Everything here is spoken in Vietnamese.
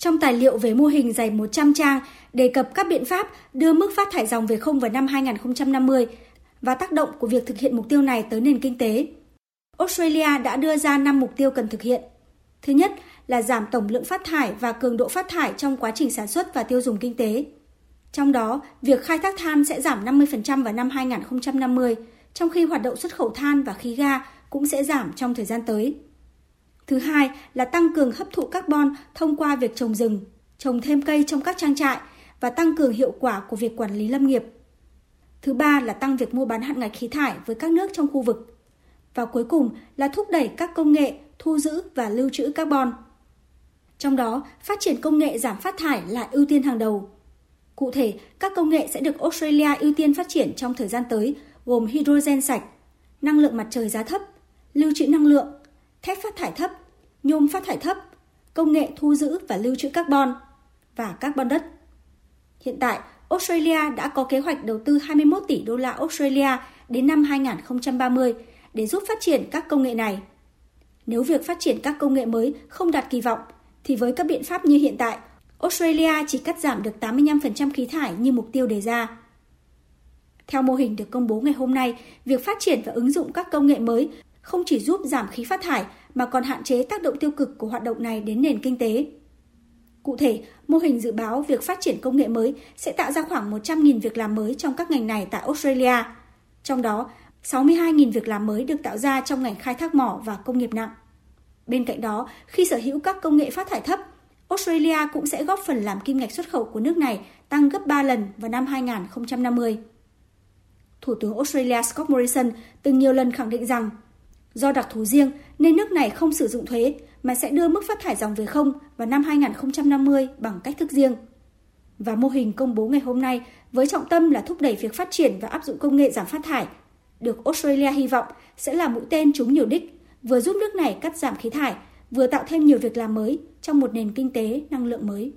Trong tài liệu về mô hình dày 100 trang đề cập các biện pháp đưa mức phát thải dòng về không vào năm 2050 và tác động của việc thực hiện mục tiêu này tới nền kinh tế. Australia đã đưa ra 5 mục tiêu cần thực hiện. Thứ nhất là giảm tổng lượng phát thải và cường độ phát thải trong quá trình sản xuất và tiêu dùng kinh tế. Trong đó, việc khai thác than sẽ giảm 50% vào năm 2050, trong khi hoạt động xuất khẩu than và khí ga cũng sẽ giảm trong thời gian tới. Thứ hai là tăng cường hấp thụ carbon thông qua việc trồng rừng, trồng thêm cây trong các trang trại và tăng cường hiệu quả của việc quản lý lâm nghiệp. Thứ ba là tăng việc mua bán hạn ngạch khí thải với các nước trong khu vực. Và cuối cùng là thúc đẩy các công nghệ thu giữ và lưu trữ carbon. Trong đó, phát triển công nghệ giảm phát thải là ưu tiên hàng đầu. Cụ thể, các công nghệ sẽ được Australia ưu tiên phát triển trong thời gian tới gồm hydrogen sạch, năng lượng mặt trời giá thấp, lưu trữ năng lượng, thép phát thải thấp, nhôm phát thải thấp, công nghệ thu giữ và lưu trữ carbon và carbon đất. Hiện tại, Australia đã có kế hoạch đầu tư 21 tỷ đô la Australia đến năm 2030 để giúp phát triển các công nghệ này. Nếu việc phát triển các công nghệ mới không đạt kỳ vọng, thì với các biện pháp như hiện tại, Australia chỉ cắt giảm được 85% khí thải như mục tiêu đề ra. Theo mô hình được công bố ngày hôm nay, việc phát triển và ứng dụng các công nghệ mới không chỉ giúp giảm khí phát thải mà còn hạn chế tác động tiêu cực của hoạt động này đến nền kinh tế. Cụ thể, mô hình dự báo việc phát triển công nghệ mới sẽ tạo ra khoảng 100.000 việc làm mới trong các ngành này tại Australia. Trong đó, 62.000 việc làm mới được tạo ra trong ngành khai thác mỏ và công nghiệp nặng. Bên cạnh đó, khi sở hữu các công nghệ phát thải thấp, Australia cũng sẽ góp phần làm kim ngạch xuất khẩu của nước này tăng gấp 3 lần vào năm 2050. Thủ tướng Australia Scott Morrison từng nhiều lần khẳng định rằng do đặc thù riêng nên nước này không sử dụng thuế mà sẽ đưa mức phát thải dòng về không vào năm 2050 bằng cách thức riêng. Và mô hình công bố ngày hôm nay với trọng tâm là thúc đẩy việc phát triển và áp dụng công nghệ giảm phát thải, được Australia hy vọng sẽ là mũi tên trúng nhiều đích, vừa giúp nước này cắt giảm khí thải, vừa tạo thêm nhiều việc làm mới trong một nền kinh tế năng lượng mới.